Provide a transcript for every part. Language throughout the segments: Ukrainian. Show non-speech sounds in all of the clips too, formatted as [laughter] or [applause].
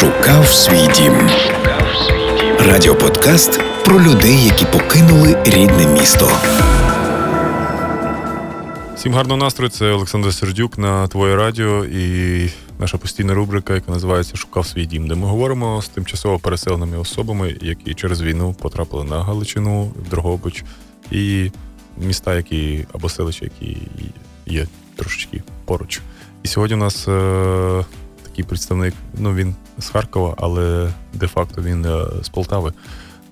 Шукав свій дім. Радіоподкаст про людей, які покинули рідне місто. Всім гарного настрою. Це Олександр Сердюк на твоє радіо і наша постійна рубрика, яка називається Шукав свій дім, де ми говоримо з тимчасово переселеними особами, які через війну потрапили на Галичину, Дрогобич і міста, які або селища, які є трошечки поруч. І сьогодні у нас е, такий представник. Ну він з Харкова, але де-факто він е, з Полтави.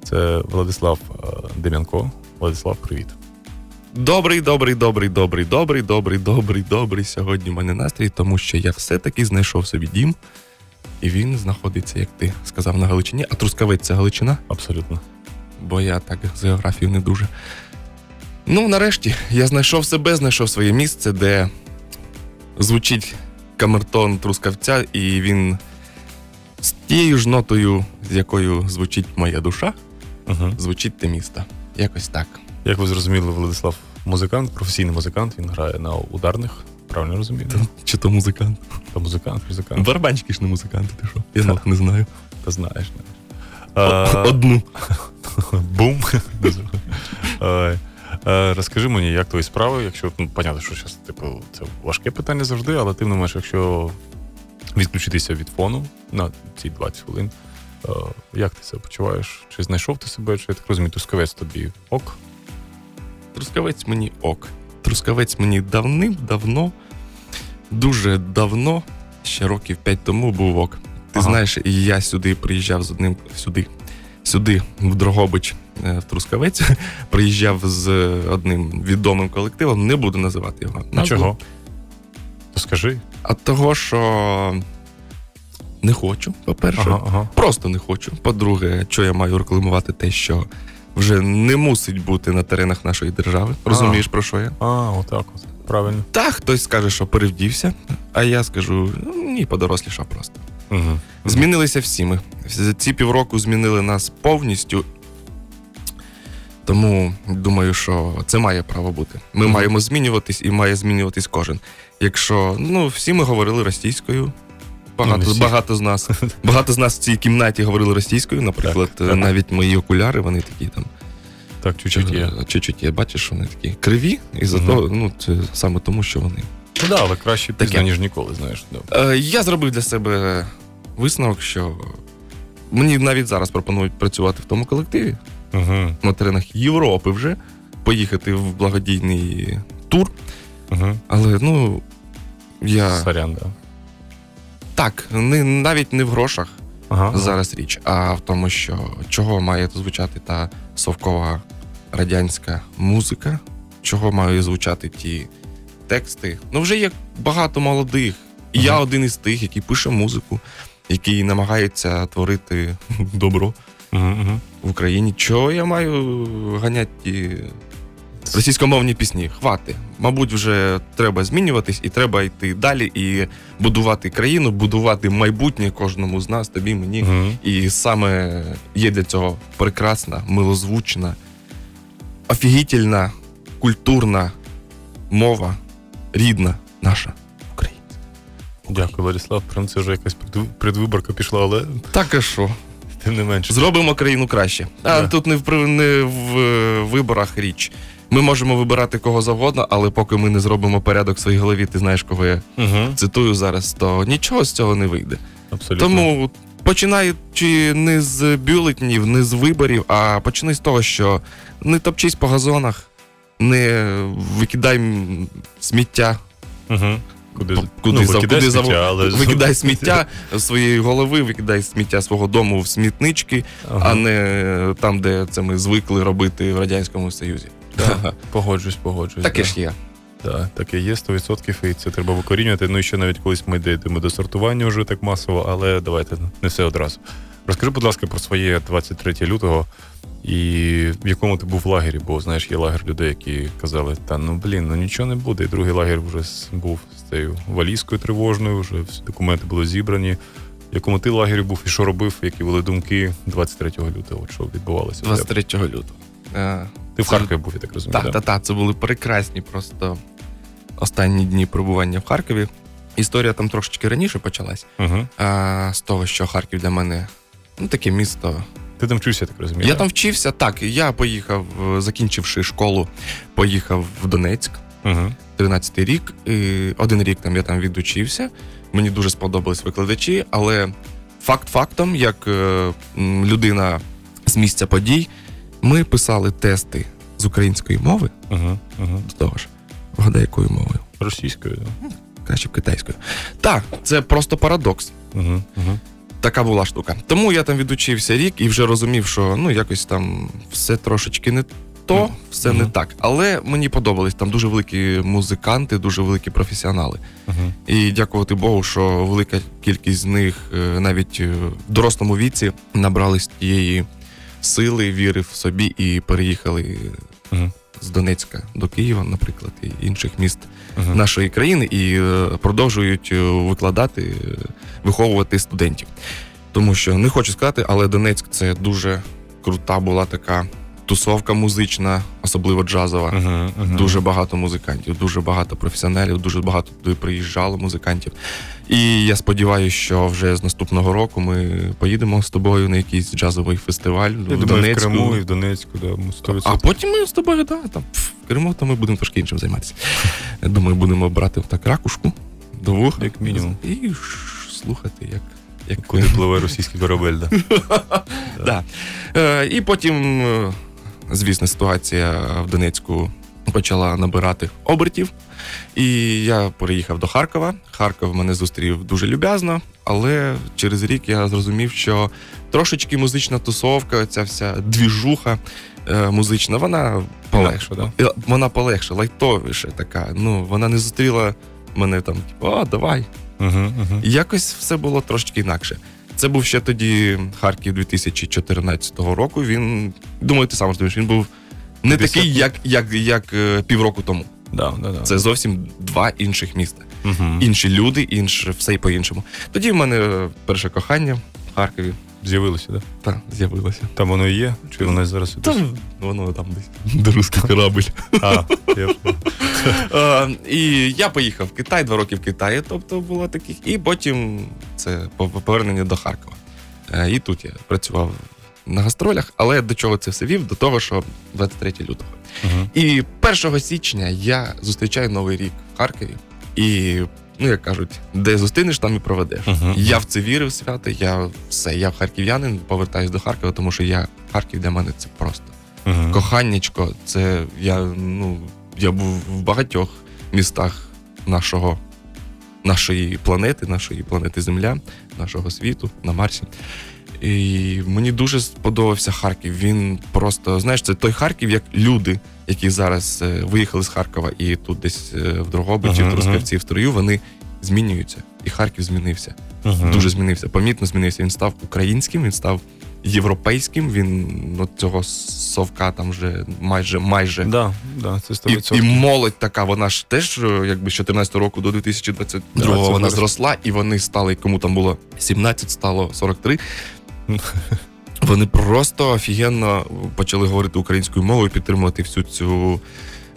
Це Владислав е, Дем'янко. Владислав, привіт. Добрий, добрий, добрий, добрий, добрий, добрий, добрий, добрий. Сьогодні в мене настрій, тому що я все-таки знайшов собі дім, і він знаходиться, як ти сказав, на Галичині. А Трускавець це Галичина? Абсолютно. Бо я так з географією не дуже. Ну, нарешті, я знайшов себе, знайшов своє місце, де звучить камертон Трускавця, і він з тією ж нотою, з якою звучить моя душа, Угу. звучить те місто. Якось так. Як ви зрозуміли, Владислав музикант, професійний музикант, він грає на ударних. Правильно розумію? Чи то музикант? Та музикант, музикант. Барабанщики ж не музиканти, ти що? Я нот не знаю. Та знаєш. не. Одну. [laughs] Бум. [laughs] Е, Розкажи мені, як твої справи, якщо ну, понятно, що зараз типу, це важке питання завжди, але тим не менш, якщо відключитися від фону на ці 20 хвилин, е, як ти себе почуваєш? Чи знайшов ти себе, чи я так розумію, тускавець тобі ок? Трускавець мені ок. Трускавець мені давним-давно, дуже давно, ще років 5 тому був ок. Ти Ага. знаєш, і я сюди приїжджав з одним сюди. Сюди, в Дрогобич, в Трускавець, [laughs] приїжджав з одним відомим колективом, не буду називати його. А чого? То скажи. А того, що не хочу, по-перше. Ага, ага. Просто не хочу. По-друге, що я маю рекламувати те, що вже не мусить бути на теренах нашої держави. Розумієш, про що я? А, отак от. Правильно. Та хтось скаже, що перевдівся, а я скажу, «Ну, ні, подорослішав просто. Угу. Змінилися всі ми. Ці півроку змінили нас повністю. Тому думаю, що це має право бути. Ми Мгм. маємо змінюватись і має змінюватись кожен. Якщо ну всі ми говорили російською. Ну, Багато, всі. багато з нас. Багато з нас в цій кімнаті говорили російською. Наприклад, Так, так. навіть мої окуляри, вони такі там Так, чуть-чуть є. е, чуть-чуть є. Бачиш, вони такі криві, і за Мгм. того, ну це саме тому, що вони. Ну да, але краще Таке. ніж ніколи, знаєш. Да. Е, я зробив для себе висновок, що мені навіть зараз пропонують працювати в тому колективі Угу. на теренах Європи вже, поїхати в благодійний тур. Угу. Але ну я Сорян, да. так, не, навіть не в грошах Ага. зараз річ, а в тому, що чого має звучати та совкова радянська музика, чого мають звучати ті тексти. Ну, вже є багато молодих. І я один із тих, який пише музику, який намагається творити [laughs] добро Угу, угу. в Україні. Чого я маю ганяти ті російськомовні пісні? Хвати. Мабуть, вже треба змінюватись і треба йти далі і будувати країну, будувати майбутнє кожному з нас, тобі, мені. Угу. І саме є для цього прекрасна, милозвучна, офігітельна, культурна мова, рідна наша Дякую, Владислав. Прям це вже якась предвиборка пішла, але Так а що? Тим не менше. Зробимо країну краще. А Да. тут не в не в е, виборах річ. Ми можемо вибирати кого завгодно, але поки ми не зробимо порядок в своїй голові, ти знаєш, кого я Угу. цитую зараз, то нічого з цього не вийде. Абсолютно. Тому починаючи не з бюлетнів, не з виборів, а почни з того, що не топчись по газонах, не викидай сміття. Угу. Куди, куди ну, викидай куди сміття, але... Викидай сміття з своєї голови, викидай сміття свого дому в смітнички, Ага. а не там, де це ми звикли робити в Радянському Союзі. Да. Погоджуюсь, погоджуюсь. Таке да. ж є. Так, таке є 100%, і це треба викорінювати. Ну і ще навіть колись ми дійдемо до сортування вже так масово, але давайте не все одразу. Розкажи, будь ласка, про своє 23 лютого і в якому ти був лагері, бо знаєш, є лагер людей, які казали, та ну блін, ну нічого не буде. І другий лагер вже був з цією валізкою тривожною, вже всі документи були зібрані. В якому ти лагері був і що робив, які були думки 23 лютого, що відбувалося? 23 лютого. Е, Ти в Харкові був, я так розумію. Так, так, так, це були прекрасні просто останні дні перебування в Харкові. історія там трошечки раніше почалась. А, з того, що Харків для мене ну, таке місто. Ти там вчився, я так розумію. Я там вчився, так. Я поїхав, е, закінчивши школу, поїхав в Донецьк. Угу. 13-й рік. І один рік там я там відучився. Мені дуже сподобались викладачі, але факт фактом, як е, людина з місця подій, ми писали тести з української мови Угу. Угу. до того ж. Вгадай, якою мовою? Російською. Краще б китайською. Так, це просто парадокс. Угу. Угу. Така була штука. Тому я там відучився рік і вже розумів, що ну якось там все трошечки не то, все не так. Але мені подобались там дуже великі музиканти, дуже великі професіонали. І дякувати Богу, що велика кількість з них е, навіть е, в дорослому віці набрались тієї сили, віри в собі і переїхали Угу. З Донецька до Києва, наприклад, і інших міст Угу. нашої країни і е, продовжують е, викладати, е, виховувати студентів. Тому що не хочу сказати, але Донецьк це дуже крута була така тусовка музична, особливо джазова. Угу. Угу. Дуже багато музикантів, дуже багато професіоналів, дуже багато туди приїжджало музикантів. І я сподіваюся, що вже з наступного року ми поїдемо з тобою на якийсь джазовий фестиваль Я в думаю, в Криму і в Донецьку, да, 100%. А потім ми з тобою, да, там в Криму, то ми будемо трошки іншим займатися. Я думаю, будемо брати так ракушку до вуха. Як мінімум. І слухати, як. як Куди пливе російський корабель, да. [laughs] Да. Е, і потім, е, звісно, ситуація в Донецьку почала набирати обертів. І я переїхав до Харкова. Харков мене зустрів дуже люб'язно, але через рік я зрозумів, що трошечки музична тусовка, ця вся двіжуха е, музична, вона Полегше, да? Вона полегше, лайтовіше така. Ну, вона не зустріла мене там, типу, о, давай, Угу. Угу. якось все було трошки інакше. Це був ще тоді Харків 2014 року. Він, думаю, ти сам розумієш, він був не Десять такий, як, як, як е, півроку тому. Да, да, да. Це зовсім два інших міста. Угу. Інші люди, інше, все й по-іншому. Тоді в мене перше кохання в Харкові З'явилося, да? та, з'явилося. Там воно і є? Чи воно зараз Та, десь? воно там десь. Де русський корабль. А, я Е, і я поїхав в Китай, два роки в Китаї, тобто було таких. І потім це повернення до Харкова. Е, І тут я працював на гастролях, але до чого це все вів? До того, що 23 лютого. Угу. І 1 січня я зустрічаю новий рік в Харкові. І, ну як кажуть, де зустрінеш, там і проведеш. Мгм. Я в це вірив свято. Я все, я харків'янин, повертаюсь до Харкова, тому що я Харків для мене це просто Угу. коханнячко. Це я ну я був в багатьох містах нашого, нашої планети, нашої планети Земля, нашого світу на Марсі. І мені дуже сподобався Харків. Він просто, знаєш, це той Харків, як люди, які зараз е, виїхали з Харкова і тут десь е, в Дрогобичі, Ага, в Трускавці, в Строю, вони змінюються. І Харків змінився. Дуже змінився. Помітно змінився. Він став українським, він став європейським. Він ну, цього совка там вже майже майже. Да, да, це І, 100%. і молодь така, вона ж теж, е, якби з 14 року до 2022 Да, вона зросла, і вони стали, кому там було 17, стало 43. Вони просто офігенно почали говорити українською мовою, підтримувати всю цю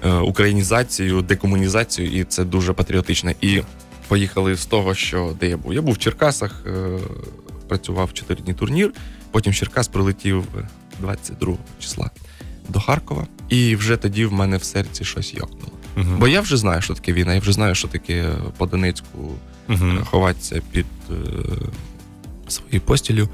е, українізацію, декомунізацію, і це дуже патріотично. І поїхали з того, що де я був. Я був в Черкасах, е, працював 4 дні турнір. Потім Черкас прилетів 22 числа до Харкова, і вже тоді в мене в серці щось йокнуло. Мгм. Бо я вже знаю, що таке війна, я вже знаю, що таке по Донецьку е, ховатися під е, своєю постілю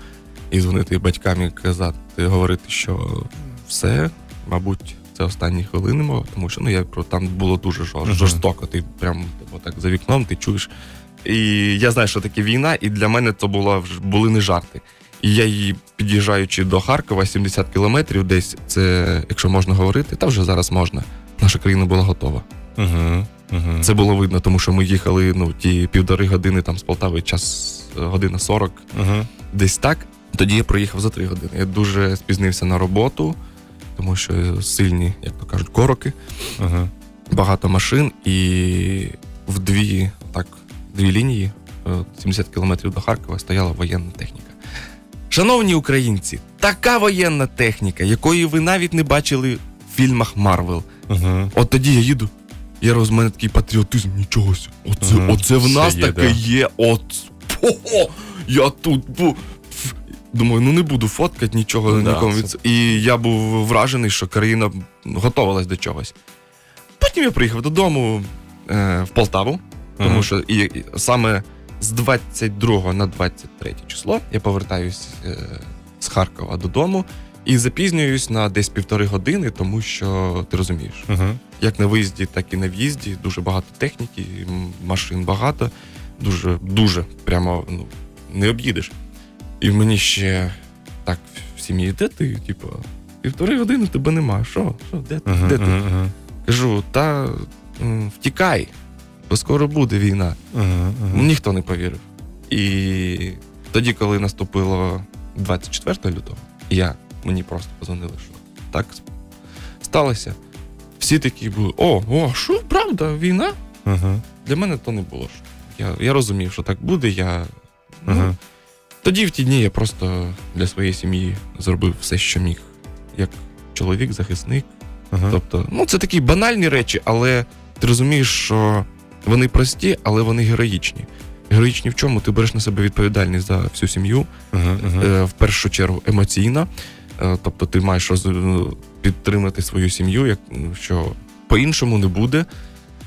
і дзвонити батькам і казати, говорити, що все, мабуть, це останні хвилини мого, тому що ну я там було дуже жорстоко. Ти прям так за вікном, ти чуєш. І я знаю, що таке війна, і для мене це було були не жарти. І я її під'їжджаючи до Харкова, 70 кілометрів, десь це, якщо можна говорити, та вже зараз можна. Наша країна була готова. Мгм. Мгм. Це було видно, тому що ми їхали ну, ті півтори години там з Полтави, час година 40, Мгм. десь так. Тоді я проїхав за три години. Я дуже спізнився на роботу, тому що сильні, як то кажуть, короки, Мгм. багато машин, і в дві, так, дві лінії, е, 70 кілометрів до Харкова, стояла воєнна техніка. Шановні українці, така воєнна техніка, якої ви навіть не бачили в фільмах Марвел. Мгм. От тоді я їду. Я роз мене такий патріотизм, нічогось. Оце, Мгм, оце в нас є, таке да. є. От. О, я тут. Бу... Думаю, ну не буду фоткати нічого Ну да, нікому. це- І я був вражений, що країна готувалась до чогось. Потім я приїхав додому е, в Полтаву, тому Мгм. що і, і саме з 22 на 23 число я повертаюсь е, з Харкова додому і запізнююсь на десь півтори години, тому що ти розумієш, Мгм. як на виїзді, так і на в'їзді. Дуже багато техніки, машин багато, дуже, дуже прямо ну, не об'їдеш. І мені ще так в сім'ї, де ти? Типу, півтори години тебе нема. Що? Що? Де ти? Де ти? Кажу, та втікай, бо скоро буде війна. Ніхто не повірив. І тоді, коли наступило 24 лютого, я мені просто позвонили, що так сталося. Всі такі були: о, о, що, правда, війна? Мгм. Для мене то не було. Я, я розумів, що так буде. Я, ну. Тоді в ті дні я просто для своєї сім'ї зробив все, що міг. Як чоловік, захисник. Мгм. Тобто, ну це такі банальні речі, але ти розумієш, що вони прості, але вони героїчні. Героїчні в чому? Ти береш на себе відповідальність за всю сім'ю, Мгм, мгм. е, в першу чергу емоційно. Е, Тобто ти маєш роз- підтримати свою сім'ю, як що по-іншому не буде.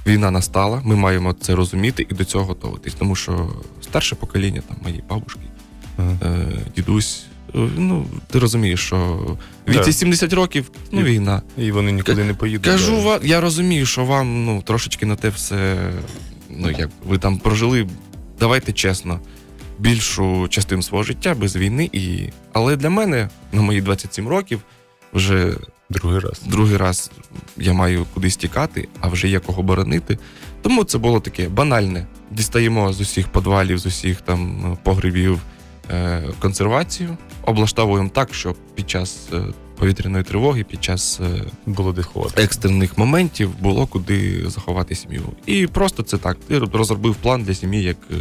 Війна настала, ми маємо це розуміти і до цього готуватись. Тому що старше покоління, там мої бабушки, е, дідусь, е, ну ти розумієш, що віці Да. 70 років ну, І- війна. І вони нікуди не поїдуть. Кажу, да. я розумію, що вам ну, трошечки на те все, ну як ви там прожили, давайте чесно, більшу частину свого життя без війни. І... Але для мене, на мої 27 років, вже Другий раз. другий раз я маю кудись тікати, а вже є кого боронити. Тому це було таке банальне. Дістаємо з усіх підвалів, з усіх там погребів е, консервацію, облаштовуємо так, щоб під час е, повітряної тривоги, під час е, Було де ховати. екстрених моментів було куди заховати сім'ю. І просто це так. Ти розробив план для сім'ї, як е,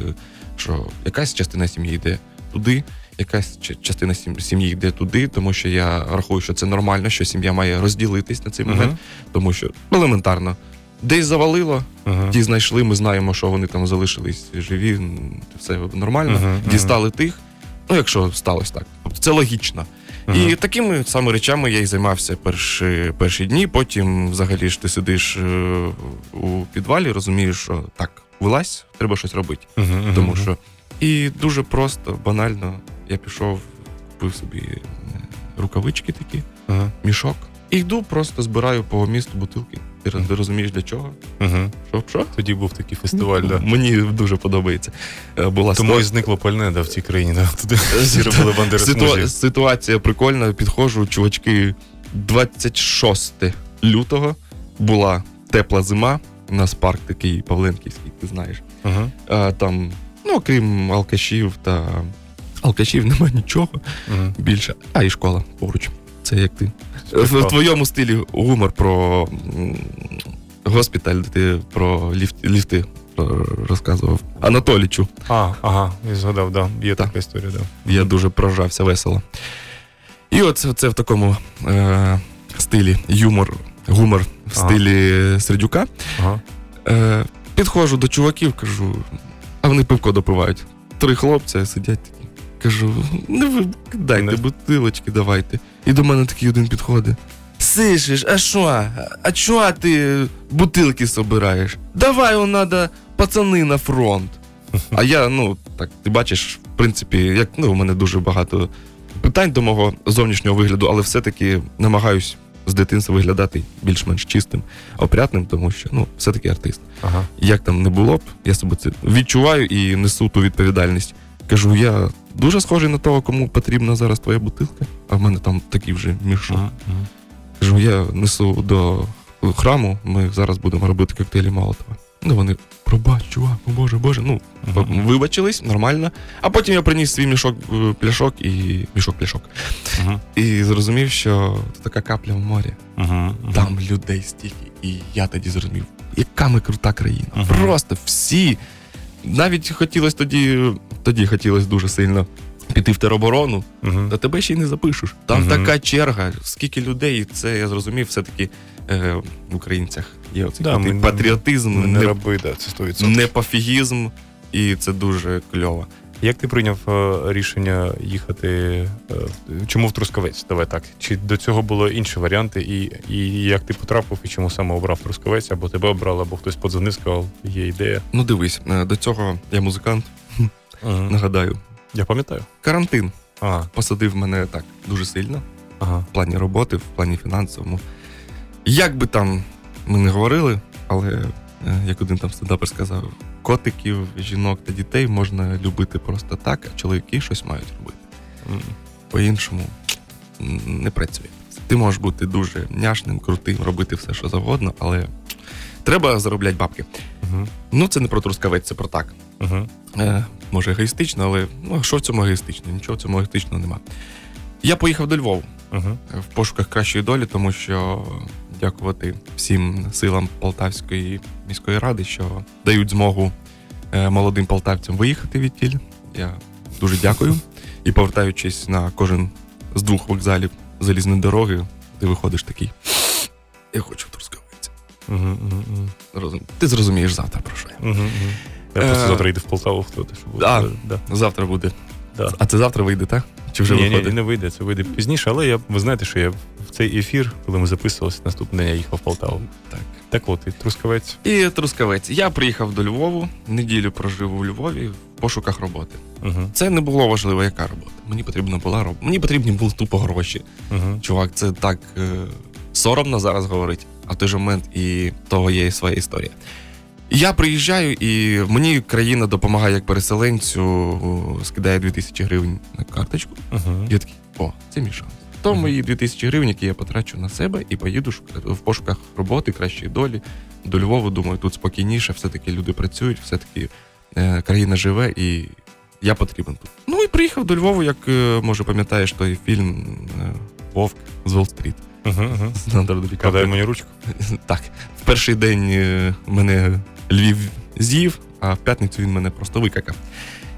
що якась частина сім'ї йде туди, якась частина сім- сім'ї йде туди, тому що я рахую, що це нормально, що сім'я має розділитись на цей момент, тому що елементарно. Десь завалило, Мгм. ті знайшли, ми знаємо, що вони там залишились живі, все нормально. Мгм. Дістали тих. Ну, якщо сталося так. Тобто це логічно. Мгм. І такими саме речами я і займався перші, перші дні. Потім, взагалі, ж ти сидиш е, у підвалі, розумієш, що так, вилазь, треба щось робити. Мгм, Тому що і дуже просто, банально, я пішов, купив собі е, рукавички такі, Ага. мішок, і йду, просто збираю по місту бутилки. Ти, ти розумієш для чого? Мгм. Що? що? Тоді був такий фестиваль, да. Мені дуже подобається. Е, Була Тому ста- і зникло пальне, да, в цій країні. Да. Туди всі робили бандери Ситуа- Ситуація прикольна. Підходжу, чувачки, 26 лютого була тепла зима. У нас парк такий Павленківський, ти знаєш. Ага. А, там, ну, окрім алкашів та алкашів немає нічого Мгм. більше. А і школа поруч. Це як ти. В, в твоєму стилі гумор про госпіталь, ти про ліфт, ліфти е, розказував. Анатолічу. А, ага, я згадав, да. Є Так. така історія, да. Я дуже прожався весело. І от це, в такому е, стилі юмор, гумор в Ага. стилі Сердюка. Ага. Е, підходжу до чуваків, кажу, а вони пивко допивають. Три хлопця сидять такі. Кажу, не дайте Не. бутилочки, давайте. І до мене такий один підходить. Сишиш, а що? А чого ти бутилки собираєш? Давай, он надо пацани на фронт. [laughs] А я, ну, так, ти бачиш, в принципі, як ну, у мене дуже багато питань до мого зовнішнього вигляду, але все-таки намагаюсь з дитинства виглядати більш-менш чистим, опрятним, тому що ну, все-таки артист. Ага. Як там не було б, я себе це відчуваю і несу ту відповідальність. Кажу, я дуже схожий на того, кому потрібна зараз твоя бутилка, а в мене там такий вже мішок. Кажу, я несу до храму, ми зараз будемо робити коктейлі Молотова. Ну, вони, пробач, чувак, о боже, боже. Ну, Мгм. вибачились, нормально. А потім я приніс свій мішок е, пляшок і мішок пляшок. І зрозумів, що це така капля в морі. Там людей стільки. І я тоді зрозумів, яка ми крута країна. Просто всі. Навіть хотілося тоді, тоді хотілося дуже сильно піти в тероборону, та тебе ще й не запишеш. Там Мгм. така черга, скільки людей, це я зрозумів все-таки е, в українцях Є оцей Да, патріотизм, Не не, раби, да, це 100%. непофігізм, і це дуже кльово. Як ти прийняв е, рішення їхати? е, чому в Трускавець? Давай так. Чи до цього були інші варіанти, і, і як ти потрапив, і чому саме обрав Трускавець, або тебе обрали, або хтось подзвонив, сказав, є ідея. Ну дивись, е, до цього я музикант, [laughs] нагадаю. Я пам'ятаю. Карантин Ага, посадив мене так дуже сильно. ага. в плані роботи, в плані фінансовому. Як би там ми не говорили, але як один там стендапер сказав, котиків, жінок та дітей можна любити просто так, а чоловіки щось мають робити. По-іншому не працює. Ти можеш бути дуже няшним, крутим, робити все, що завгодно, але треба заробляти бабки. Мгм, Ну, це не про трускавець, це про так. мгм. Е, може, егоїстично, але ну, що в цьому егоїстично? Нічого в цьому егоїстичного нема. Я поїхав до Львова Мгм. в пошуках кращої долі, тому що дякувати всім силам Полтавської міської ради, що дають змогу е, молодим полтавцям виїхати від тіль. Я дуже дякую. І повертаючись на кожен з двох вокзалів залізної дороги, ти виходиш такий. Я хочу мгм. Ти зрозумієш завтра про що я. Я просто Е, завтра йду в Полтаву, хто ти що буде. Да. Завтра буде. Да. А це завтра вийде, так? Чи вже ні, ні, виходить? не вийде, це вийде пізніше, але я, ви знаєте, що я в цей ефір, коли ми записувалися, наступний день я їхав в Полтаву. Так. Так от, і Трускавець. І Трускавець. Я приїхав до Львову, неділю прожив у Львові в пошуках роботи. Угу. Це не було важливо, яка робота. Мені потрібна була робота. Мені потрібні були тупо гроші. Угу. Чувак, це так е, соромно зараз говорить, а в той же момент і того є і своя історія. Я приїжджаю, і мені країна допомагає як переселенцю, скидає 2000 гривень на карточку. Угу. Я такий, о, це мій шанс. То Мгм. мої 2000 гривень, які я потрачу на себе, і поїду в пошуках роботи, кращої долі. До Львова, думаю, тут спокійніше, все-таки люди працюють, все-таки е, країна живе, і я потрібен тут. Ну і приїхав до Львова, як е, може пам'ятаєш той фільм е, Вовк з Уолл-стріт Угу. Угу. Подай мені ручку. [laughs] Так, в перший день е, мене Львів з'їв, а в п'ятницю він мене просто викакав.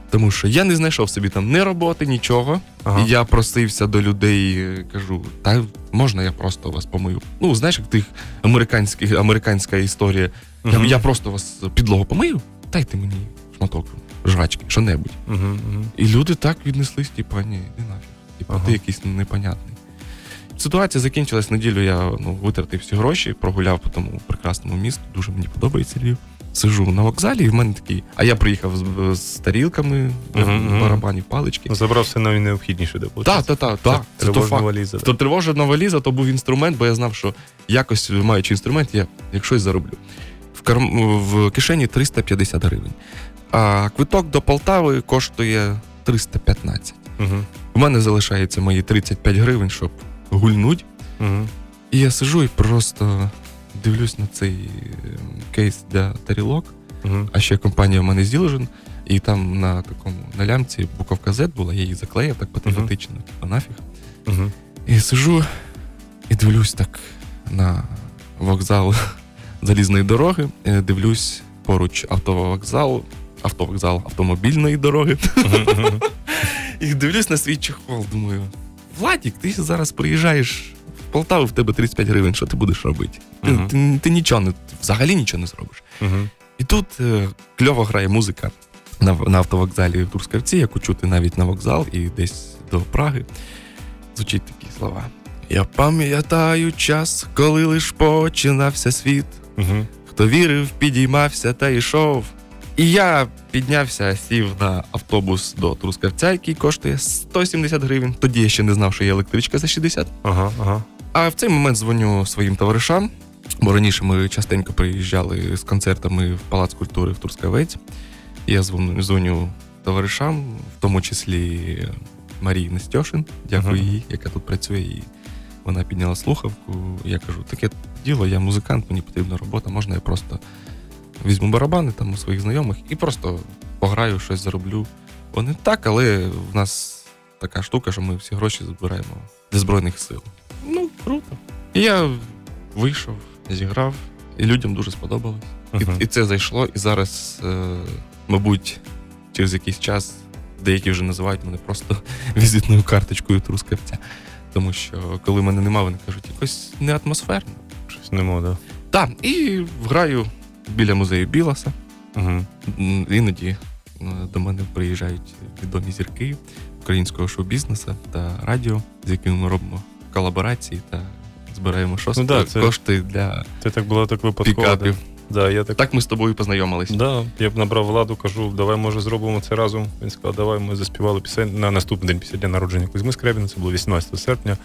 Тому що я не знайшов собі там ні роботи, нічого. Ага. І я просився до людей, е, кажу, та можна я просто вас помию. Ну, знаєш, як тих американських, американська історія. Я, я просто вас підлогу помию, дайте мені шматок жрачки, що-небудь. Угу. Угу. І люди так віднеслись, типа, ні, іди нафіг. Типа, Ага. ти якийсь непонятний. Ситуація закінчилась неділю, я ну, витратив всі гроші, прогуляв по тому прекрасному місту, дуже мені подобається Львів. Сижу на вокзалі, і в мене такий. А я приїхав з, з тарілками, мгм. барабанів, палички. Забрав все найнеобхідніше, де. Так, так, так, так. Це то Тривожна валіза. То тривожна валіза, то був інструмент, бо я знав, що якось маючи інструмент, я якось зароблю. В, карм... в кишені 350 гривень. А квиток до Полтави коштує 315. Угу. У мене залишається мої 35 гривень, щоб гульнуть. Угу. І я сижу і просто дивлюсь на цей ем, кейс для тарілок. Угу. А ще компанія в мене Zildjian, і там на такому на лямці буковка Z була, я її заклеїв так патріотично, типу нафіг. Угу. І сижу і дивлюсь так на вокзал [laughs] залізної дороги, е, дивлюсь поруч автовокзал, автовокзал автомобільної дороги. [laughs] І дивлюсь на свій чехол, думаю, Владік, ти зараз приїжджаєш в Полтаву, в тебе 35 гривень, що ти будеш робити? Ти, Мгм. ти, ти нічого не взагалі нічого не зробиш. Угу. І тут е, кльово грає музика на, на автовокзалі в Турскавці, яку чути навіть на вокзал і десь до Праги. Звучить такі слова. Я пам'ятаю час, коли лиш починався світ. Угу. Хто вірив, підіймався та йшов. І я піднявся, сів на автобус до Трускавця, який коштує 170 гривень. Тоді я ще не знав, що є електричка за 60. Ага, ага. А в цей момент дзвоню своїм товаришам, бо раніше ми частенько приїжджали з концертами в Палац культури в Турскавець. Я дзвоню, дзвоню товаришам, в тому числі Марії Нестьошин, дякую Ага. їй, яка тут працює. І вона підняла слухавку. Я кажу: таке діло, я музикант, мені потрібна робота, можна я просто візьму барабани там у своїх знайомих і просто пограю, щось зароблю. Вони так, але в нас така штука, що ми всі гроші збираємо для Збройних сил. Ну, круто. І я вийшов, зіграв, і людям дуже сподобалось. Мгм. І, і це зайшло, і зараз, е, мабуть, через якийсь час деякі вже називають мене просто [laughs] візитною карточкою трускавця. Тому що коли мене нема, вони кажуть, якось не атмосферно. Щось нема, да. Так, і граю біля музею Білоса. Угу. Іноді е, до мене приїжджають відомі зірки українського шоу-бізнесу та радіо, з якими ми робимо колаборації та збираємо шости Ну да, це- кошти для Це так було так випадково. пікапів. Да. Да, я так, Так ми з тобою познайомились. да, я б набрав владу, кажу, давай, може, зробимо це разом. Він сказав, давай ми заспівали пісень на наступний день після дня народження Кузьми Скрябіна, це було 18 серпня.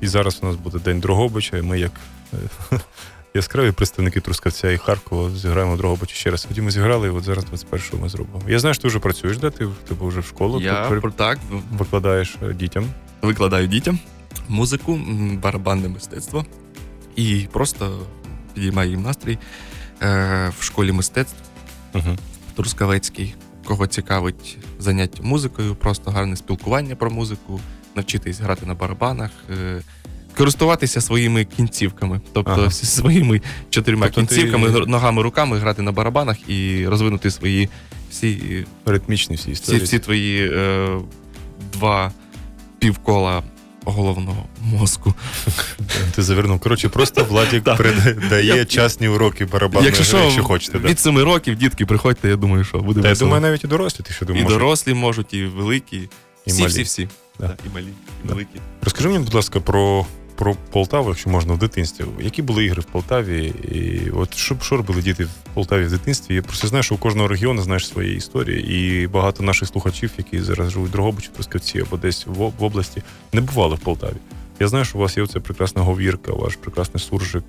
І зараз у нас буде День Дрогобича, і ми як е, [laughs] яскраві представники Трускавця і Харкова зіграємо Дрогобича ще раз. Тоді ми зіграли, і от зараз 21-го ми зробимо. Я знаю, що ти вже працюєш, де ти типу, вже в школу Я так викладаєш е, дітям. викладаю дітям музику, барабанне мистецтво і просто підіймаю їм настрій е, в школі мистецтв Угу. Трускавецький. Кого цікавить заняття музикою, просто гарне спілкування про музику, навчитись грати на барабанах, е, користуватися своїми кінцівками, тобто Ага. своїми чотирма Тобто ти- кінцівками, ногами, руками грати на барабанах і розвинути свої всі, Ритмічні всі всі, всі твої е, два півкола головного мозку. [laughs] Ти завернув. Коротше, просто Владік [laughs] передає часні уроки барабанної Якщо гри, якщо хочете. Від семи років, дітки, приходьте, я думаю, що буде Та я думаю, навіть і дорослі, ти що думаєш? І дорослі можуть, і великі, всі-всі-всі. І малі, і великі. Розкажи мені, будь ласка, про, про Полтаву, якщо можна, в дитинстві. Які були ігри в Полтаві? І от що, що робили діти в Полтаві в дитинстві? Я просто знаю, що у кожного регіону знаєш свої історії, і багато наших слухачів, які зараз живуть в Дрогобичі, Трускавці або десь в, області, не бували в Полтаві. Я знаю, що у вас є оця прекрасна говірка, ваш прекрасний суржик.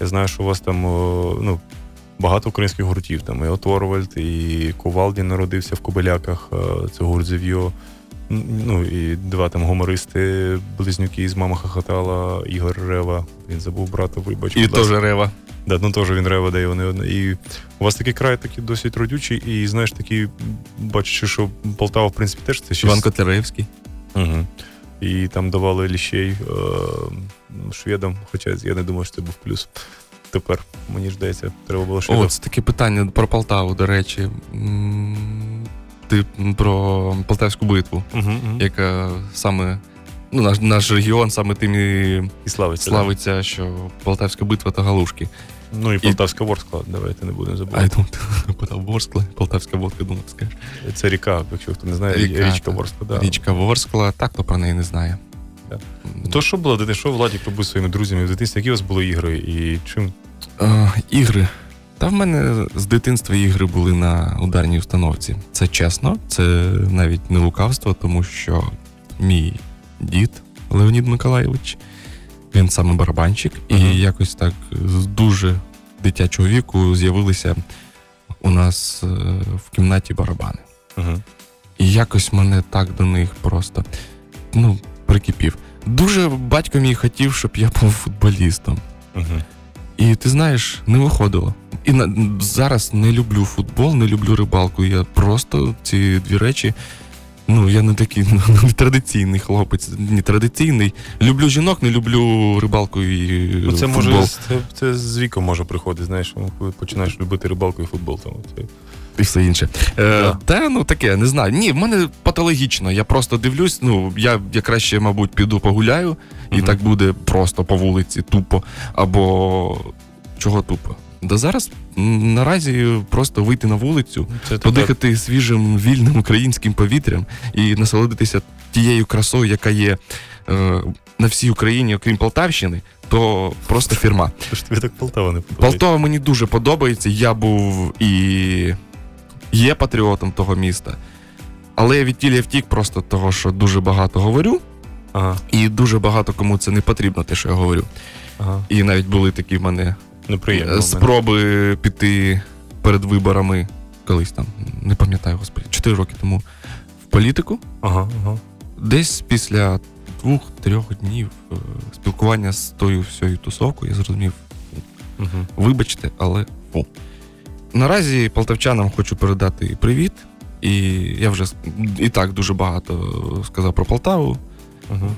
Я знаю, що у вас там ну, багато українських гуртів. Там і Оторвальд, і Ковалдін народився в Кобиляках, е, це гурт Зев'йо. Ну і два там гумористи, близнюки з мама хохотала, Ігор Рева. Він забув брата, вибач. І теж рева. Да, ну теж він Рева дає вони. І у вас такий край такий досить родючий, і знаєш, такий, бачиш, що Полтава, в принципі, теж це щось. Іван Котляревський. Угу. І там давали ліщей е, шведам, хоча я не думаю, що це був плюс. Тепер, мені здається, треба було шведам. О, це таке питання про Полтаву, до речі. Ти про Полтавську битву, Угу, угу. яка саме. Ну, наш, наш регіон саме тим і І славиться. славиться, що Полтавська битва та галушки. Ну і Полтавська ворскла, давайте не будемо А я думав, питав Ворскла, Полтавська водка, думав, скажеш. Це ріка, якщо хто не знає, Ріка, річка так. Ворскла. Да. Річка Ворскла, так то про неї не знає. Да. То що було? Що Владік робив своїми друзями в дитинстві? Які у вас були ігри? І чим? Е, ігри. Та в мене з дитинства ігри були на ударній установці. Це чесно, це навіть не лукавство, тому що мій дід Леонід Миколайович, він саме барабанщик, Ага. і якось так з дуже дитячого віку з'явилися у нас е, в кімнаті барабани. Угу. І якось мене так до них просто ну, прикипів. Дуже батько мій хотів, щоб я був футболістом. Угу. І ти знаєш, не виходило. І на, зараз не люблю футбол, не люблю рибалку. Я просто ці дві речі. Ну, я не такий [laughs] ну, не традиційний хлопець, не традиційний. Люблю жінок, не люблю рибалку і Ну, це може це, це з віком може приходити, знаєш, коли починаєш любити рибалку і футбол. Там, це... і все інше. Е, Да. Та ну таке, не знаю. Ні, в мене патологічно. Я просто дивлюсь. Ну я, я краще, мабуть, піду погуляю, і так буде просто по вулиці тупо. Або чого тупо? Да зараз наразі просто вийти на вулицю, Це подихати свіжим вільним українським повітрям і насолодитися тією красою, яка є е, на всій Україні, окрім Полтавщини, то просто фірма. Що ж тобі так Полтава не подобається? Полтава мені дуже подобається. Я був і є патріотом того міста. Але я відтіль втік просто того, що дуже багато говорю, Ага, і дуже багато кому це не потрібно, те, що я говорю. ага. І навіть були такі в мене Неприємно. е, в мене. спроби піти перед виборами колись там, не пам'ятаю, господи, 4 роки тому в політику. Ага, ага. Десь після двох-трьох днів е, спілкування з тою всією тусовкою, я зрозумів, Угу. Вибачте, але фу. Наразі полтавчанам хочу передати привіт. І я вже і так дуже багато сказав про Полтаву. Угу.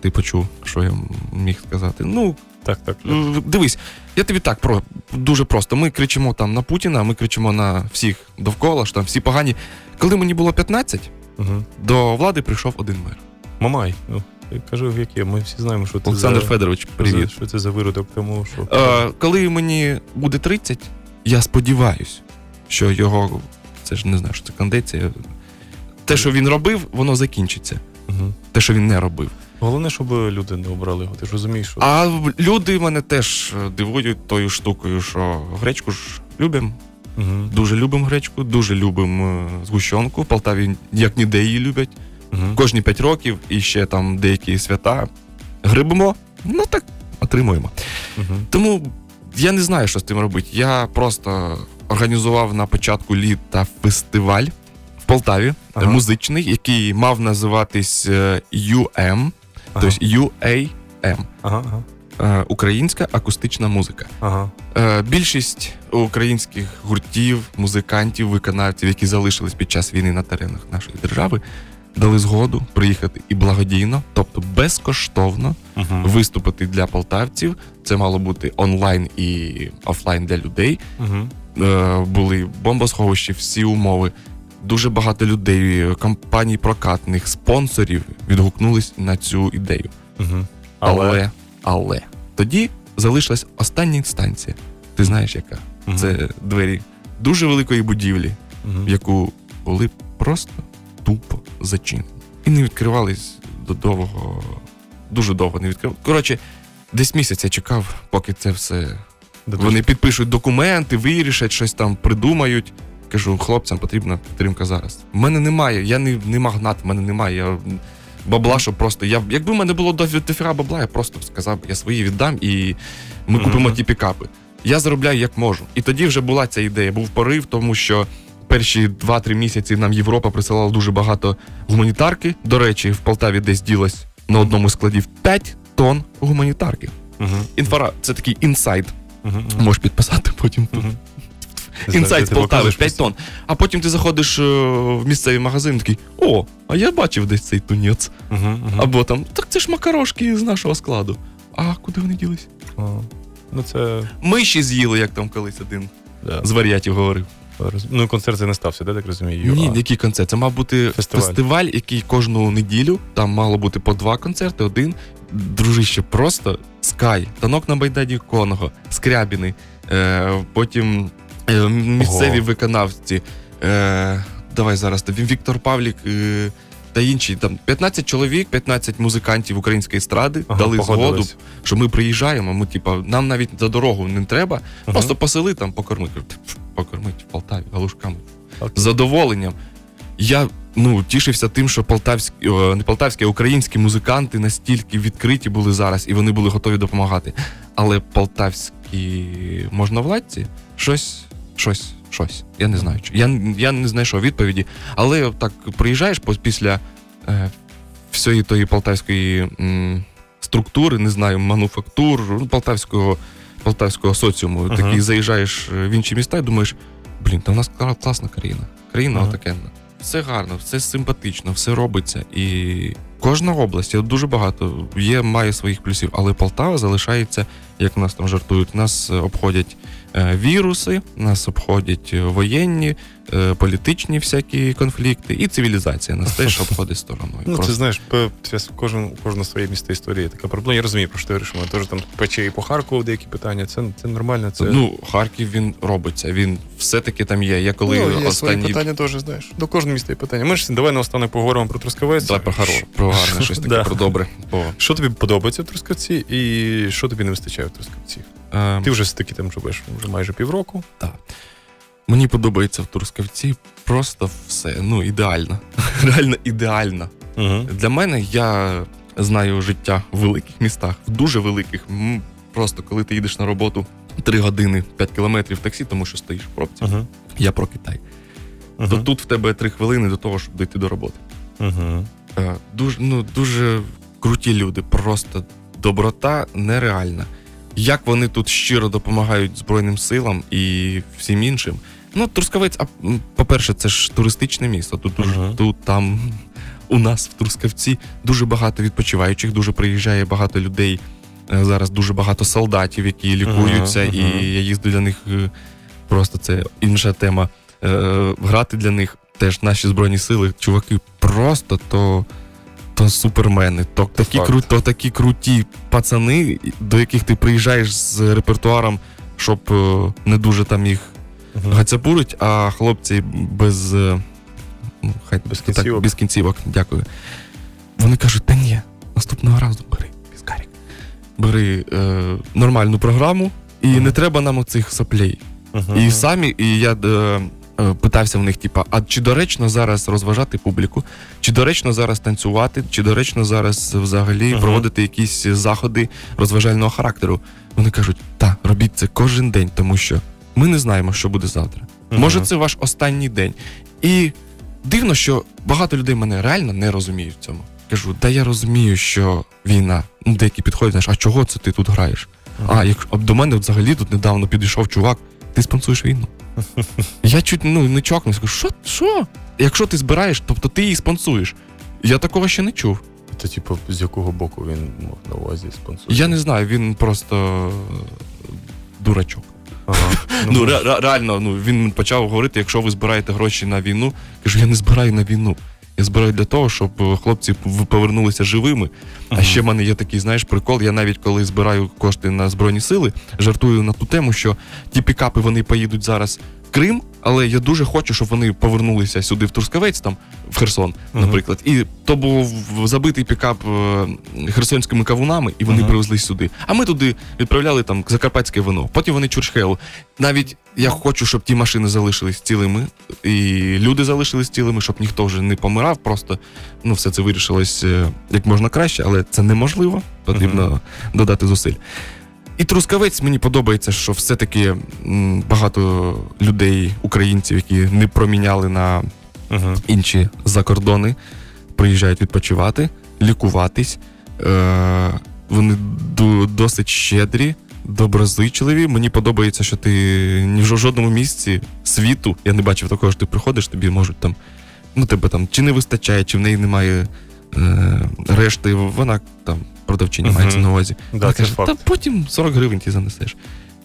Ти почув, що я міг сказати. Ну, Так, так. е, дивись, я тобі так про дуже просто. Ми кричимо там на Путіна, ми кричимо на всіх довкола, що там всі погані. Коли мені було 15, Угу. до влади прийшов один мер. Мамай. Ну, Кажи, в яке. Ми всі знаємо, що це Олександр за... Федорович, привіт. Що це за виродок, тому що. Е, коли мені буде 30, я сподіваюсь, що його. Це ж не знаю, що це кондиція. Те, що він робив, воно закінчиться. Те, що він не робив. Головне, щоб люди не обрали його. Ти ж розумієш, що А люди мене теж е, дивують тою штукою, що гречку ж любимо. Мгм. Дуже любимо гречку, дуже любимо е, згущенку. В Полтаві як ніде її люблять. Мгм. Кожні 5 років і ще там деякі свята. Грибимо, ну так отримуємо. Мгм. Тому я не знаю, що з тим робити. Я просто організував на початку літа фестиваль в Полтаві, Ага. е, музичний, який мав називатись UM, Ага. тобто UAM. Ага, ага, е, Українська акустична музика. ага. Більшість українських гуртів, музикантів, виконавців, які залишились під час війни на теренах нашої держави, дали згоду приїхати і благодійно, тобто безкоштовно Мгм. виступити для полтавців. Це мало бути онлайн і офлайн для людей. Е, Були бомбосховищі, всі умови. Дуже багато людей, компаній прокатних, спонсорів відгукнулись на цю ідею. Мгм. Але, Але. але, тоді залишилась остання інстанція. Ти знаєш, яка? Мгм. Це двері дуже великої будівлі, в яку були просто тупо зачинені. І не відкривались до довго, дуже довго не відкривали. Коротше, десь місяць я чекав, поки це все. Да, Вони підпишуть документи, вирішать, щось там придумають. Кажу, хлопцям потрібна підтримка зараз. У мене немає, я не, не магнат, в мене немає. Я, бабла, що просто. Я, якби в мене було до бабла, я просто б сказав, я свої віддам і ми купимо ті пікапи. Я заробляю як можу. І тоді вже була ця ідея. Був порив, тому що перші 2-3 місяці нам Європа присилала дуже багато гуманітарки. До речі, в Полтаві десь ділось на одному з складів 5 тонн гуманітарки. Інфара, це такий інсайд. Можеш підписати потім тут. Інсайд з Полтави, 5 тонн. А потім ти заходиш е, в місцевий магазин, такий, о, а я бачив десь цей тунець. Або там, так це ж макарошки з нашого складу. А куди вони ділись? Ну, це. Ми ще з'їли, як там колись один з варіатів говорив. Ну, концерт це не стався, да, так розумію? Ні, А, який концерт? Це мав бути Фестиваль. фестиваль. який кожну неділю там мало бути по два концерти. Один дружище, просто скай, танок на Байдаді Конго, Скрябіни, е, потім е, місцеві Ого. виконавці. Е, давай зараз тобі Віктор Павлік. Е, та інші там 15 чоловік, 15 музикантів української естради Ага, дали згоду, що ми приїжджаємо. Ми, типа, нам навіть за дорогу не треба. Ага. Просто посели там, покормити. Покормить в Полтаві галушками з задоволенням. Я ну, тішився тим, що полтавські, о, не полтавські, а українські музиканти настільки відкриті були зараз, і вони були готові допомагати. Але полтавські можновладці щось, щось, щось. Я не знаю. Я, я не знайшов відповіді. Але так приїжджаєш після е, всієї тої полтавської м, структури, не знаю, мануфактур, ну, полтавського, полтавського соціуму. Ага. Такий заїжджаєш е, в інші міста і думаєш, блін, та в нас класна країна. Країна Ага. отакенна. Все гарно, все симпатично, все робиться. І кожна область, дуже багато, є, має своїх плюсів, але Полтава залишається, як нас там жартують, нас е, обходять віруси, нас обходять е, воєнні, е, політичні всякі конфлікти, і цивілізація нас теж [laughs] обходить стороною. Ну, Просто ти знаєш, кожен, кожна своє місто історії така проблема. Я розумію, про що ти говориш, теж там пече і по Харкову деякі питання. Це, це нормально. Це... Ну, Харків він робиться. Він все-таки там є. Я коли ну, є свої питання теж, знаєш. До кожного міста є питання. Ми ж давай наостанок поговоримо про Трускавець. Давай про хороше, про гарне, щось таке, [laughs] Да. про добре. Бо, Що тобі подобається в Трускавці і що тобі не вистачає в Трускавці? е, Ти вже таки там живеш вже майже півроку. Мені подобається в Трускавці просто все. Ну, ідеально. [laughs] Реально ідеально. Угу. Для мене я знаю життя в великих містах, в дуже великих. Просто коли ти їдеш на роботу 3 години 5 кілометрів в таксі, тому що стоїш в пробці. Угу. Я про Китай. То тут в тебе 3 хвилини до того, щоб дійти до роботи. Угу. Дуже, ну, дуже круті люди, просто доброта нереальна. Як вони тут щиро допомагають Збройним силам і всім іншим. Ну, Трускавець, а, по-перше, це ж туристичне місто. Тут, Ага. тут там у нас в Трускавці дуже багато відпочиваючих, дуже приїжджає багато людей. Е, Зараз дуже багато солдатів, які лікуються, Ага, і я їздю для них е, просто це інша тема. Е, Грати для них теж наші збройні сили, чуваки, просто то то супермени, то такі, кру, то такі круті пацани, до яких ти приїжджаєш з репертуаром, щоб не дуже там їх гацяпурить, а хлопці без. е, Ну, хай Без так, кінцівок. без кінцівок, дякую. Вони кажуть, та ні, наступного разу бери, віскарік. Бери е, нормальну програму, і не треба нам оцих соплей. І самі, і я е, е, питався в них, типа, а чи доречно зараз розважати публіку, чи доречно зараз танцювати, чи доречно зараз взагалі Мгм. проводити якісь заходи розважального характеру? Вони кажуть, та, робіть це кожен день, тому що ми не знаємо, що буде завтра. Мгм. Може, це ваш останній день. І дивно, що багато людей мене реально не розуміють в цьому. Кажу, да я розумію, що війна. Ну, деякі підходять, знаєш, а чого це ти тут граєш? А, як а до мене взагалі тут недавно підійшов чувак, ти спонсуєш війну. [laughs] Я чуть ну, не чокнувся, кажу, що? Що? Якщо ти збираєш, тобто ти її спонсуєш. Я такого ще не чув. Це, типу, з якого боку він мав на увазі спонсор? Я не знаю, він просто дурачок. Ага. Ну, ре- ре- реально, ну він почав говорити, якщо ви збираєте гроші на війну, кажу, я не збираю на війну. Я збираю для того, щоб е, хлопці повернулися живими. А ще в мене є такий, знаєш, прикол. Я навіть коли збираю кошти на збройні сили, жартую на ту тему, що ті пікапи вони поїдуть зараз Крим, але я дуже хочу, щоб вони повернулися сюди в Трускавець, там в Херсон, наприклад. І то був забитий пікап е, херсонськими кавунами, і вони Мгм. привезли сюди. А ми туди відправляли там закарпатське вино. Потім вони чурчхелу. Навіть я хочу, щоб ті машини залишились цілими, і люди залишились цілими, щоб ніхто вже не помирав. Просто ну, все це вирішилось е, як можна краще, але це неможливо. Потрібно додати зусиль. І Трускавець мені подобається, що все-таки багато людей, українців, які не проміняли на Мгм. інші закордони, приїжджають відпочивати, лікуватись. Е, вони досить щедрі, доброзичливі. Мені подобається, що ти ні в жодному місці світу, я не бачив такого, що ти приходиш, тобі можуть там, ну тебе там чи не вистачає, чи в неї немає е, решти. Вона там продавчиня Мгм. мається на увазі. Да, Вона каже, факт. та потім 40 гривень ти занесеш.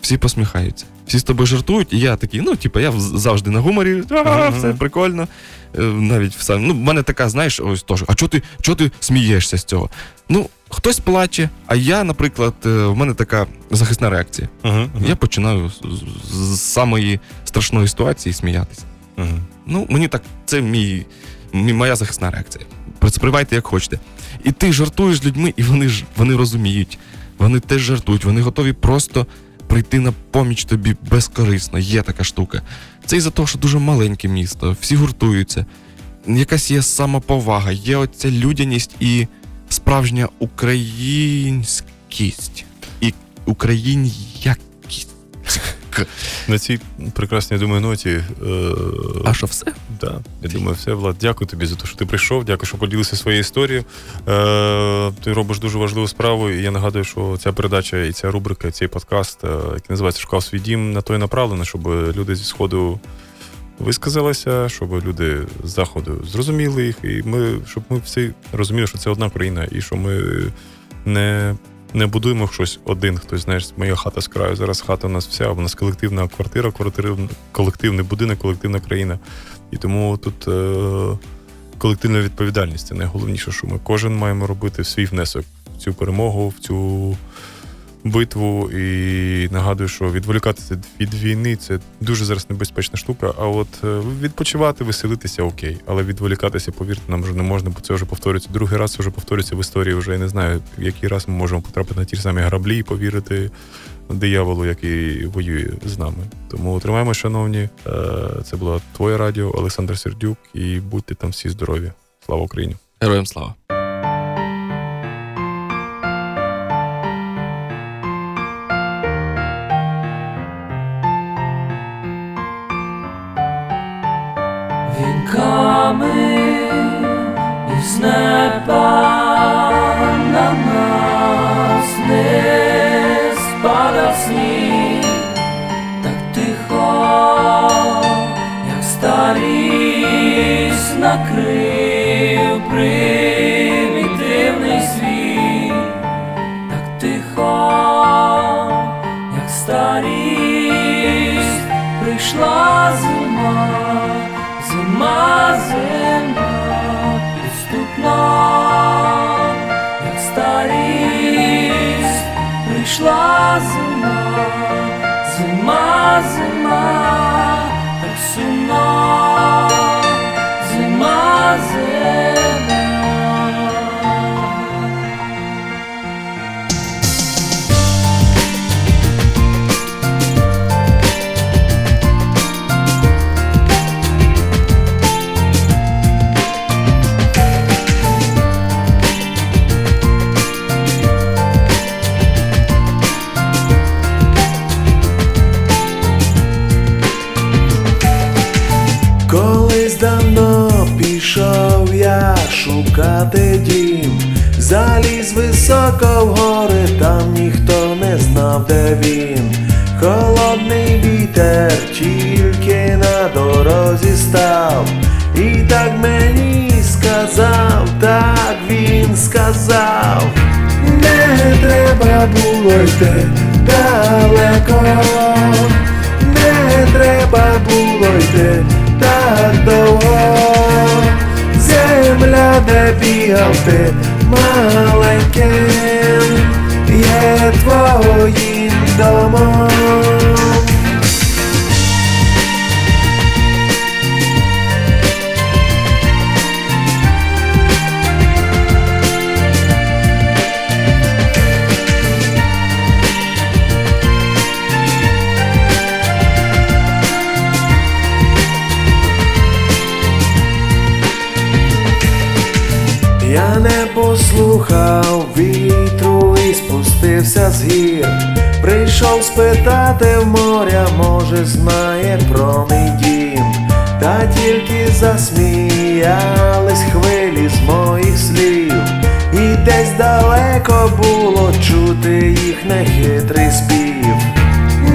Всі посміхаються. Всі з тобою жартують, і я такий, ну, типу, я завжди на гуморі, а, все прикольно. Е, Навіть в сам. Ну, в мене така, знаєш, ось теж, а чого ти, чого ти смієшся з цього? Ну, хтось плаче, а я, наприклад, е, в мене така захисна реакція. Мгм. Я починаю з, з- з самої страшної ситуації сміятися. Ну, мені так, це мій моя захисна реакція. Сприймайте як хочете. І ти жартуєш з людьми, і вони ж вони розуміють. Вони теж жартують, вони готові просто прийти на поміч тобі безкорисно. Є така штука. Це із-за того, що дуже маленьке місто, всі гуртуються. Якась є самоповага, є оця людяність і справжня українськість. І україн'якість. На цій прекрасній думаю, ноті. Е, А що все? Да, я думаю, все, Влад. Дякую тобі за те, що ти прийшов. Дякую, що поділився своєю історією. Е, ти робиш дуже важливу справу. І я нагадую, що ця передача і ця рубрика, і цей подкаст, е, який називається Шукав свій дім, на той направлено, щоб люди зі сходу висказалися, щоб люди з заходу зрозуміли їх, і ми, щоб ми всі розуміли, що це одна країна, і що ми не. Не будуємо щось один, хтось знаєш, моя хата з краю. Зараз хата у нас вся, у нас колективна квартира, колективний будинок, колективна країна. І тому тут е, колективна відповідальність це найголовніше, що ми кожен маємо робити свій внесок в цю перемогу, в цю битву. І нагадую, що відволікатися від війни це дуже зараз небезпечна штука. А от е, відпочивати, веселитися окей. Але відволікатися, повірте, нам вже не можна, бо це вже повторюється. Другий раз вже повторюється в історії. Вже я не знаю, який раз ми можемо потрапити на ті ж самі граблі і повірити дияволу, який воює з нами. Тому тримаємо, шановні. Е, Це була твоє радіо, Олександр Сердюк, і будьте там всі здорові. Слава Україні! Героям слава. Зима, де бігав з. Прийшов спитати в моря, може, знає про мій дім. Та тільки засміялись хвилі з моїх слів, і десь далеко було чути їх нехитрий спів.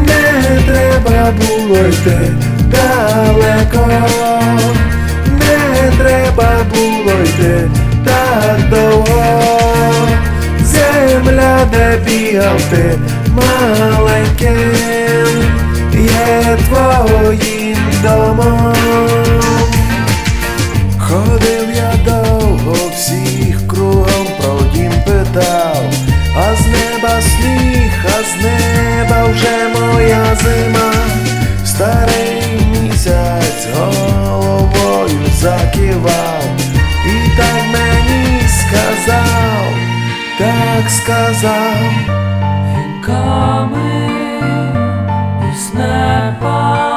Не треба було йти далеко, не треба було йти так довго, земля, де бігав ти маленьким, є твоїм домом. Ходив я довго, всіх кругом про дім питав, а з неба сніг, а з неба вже моя зима, старий так сказав. Гінками із неба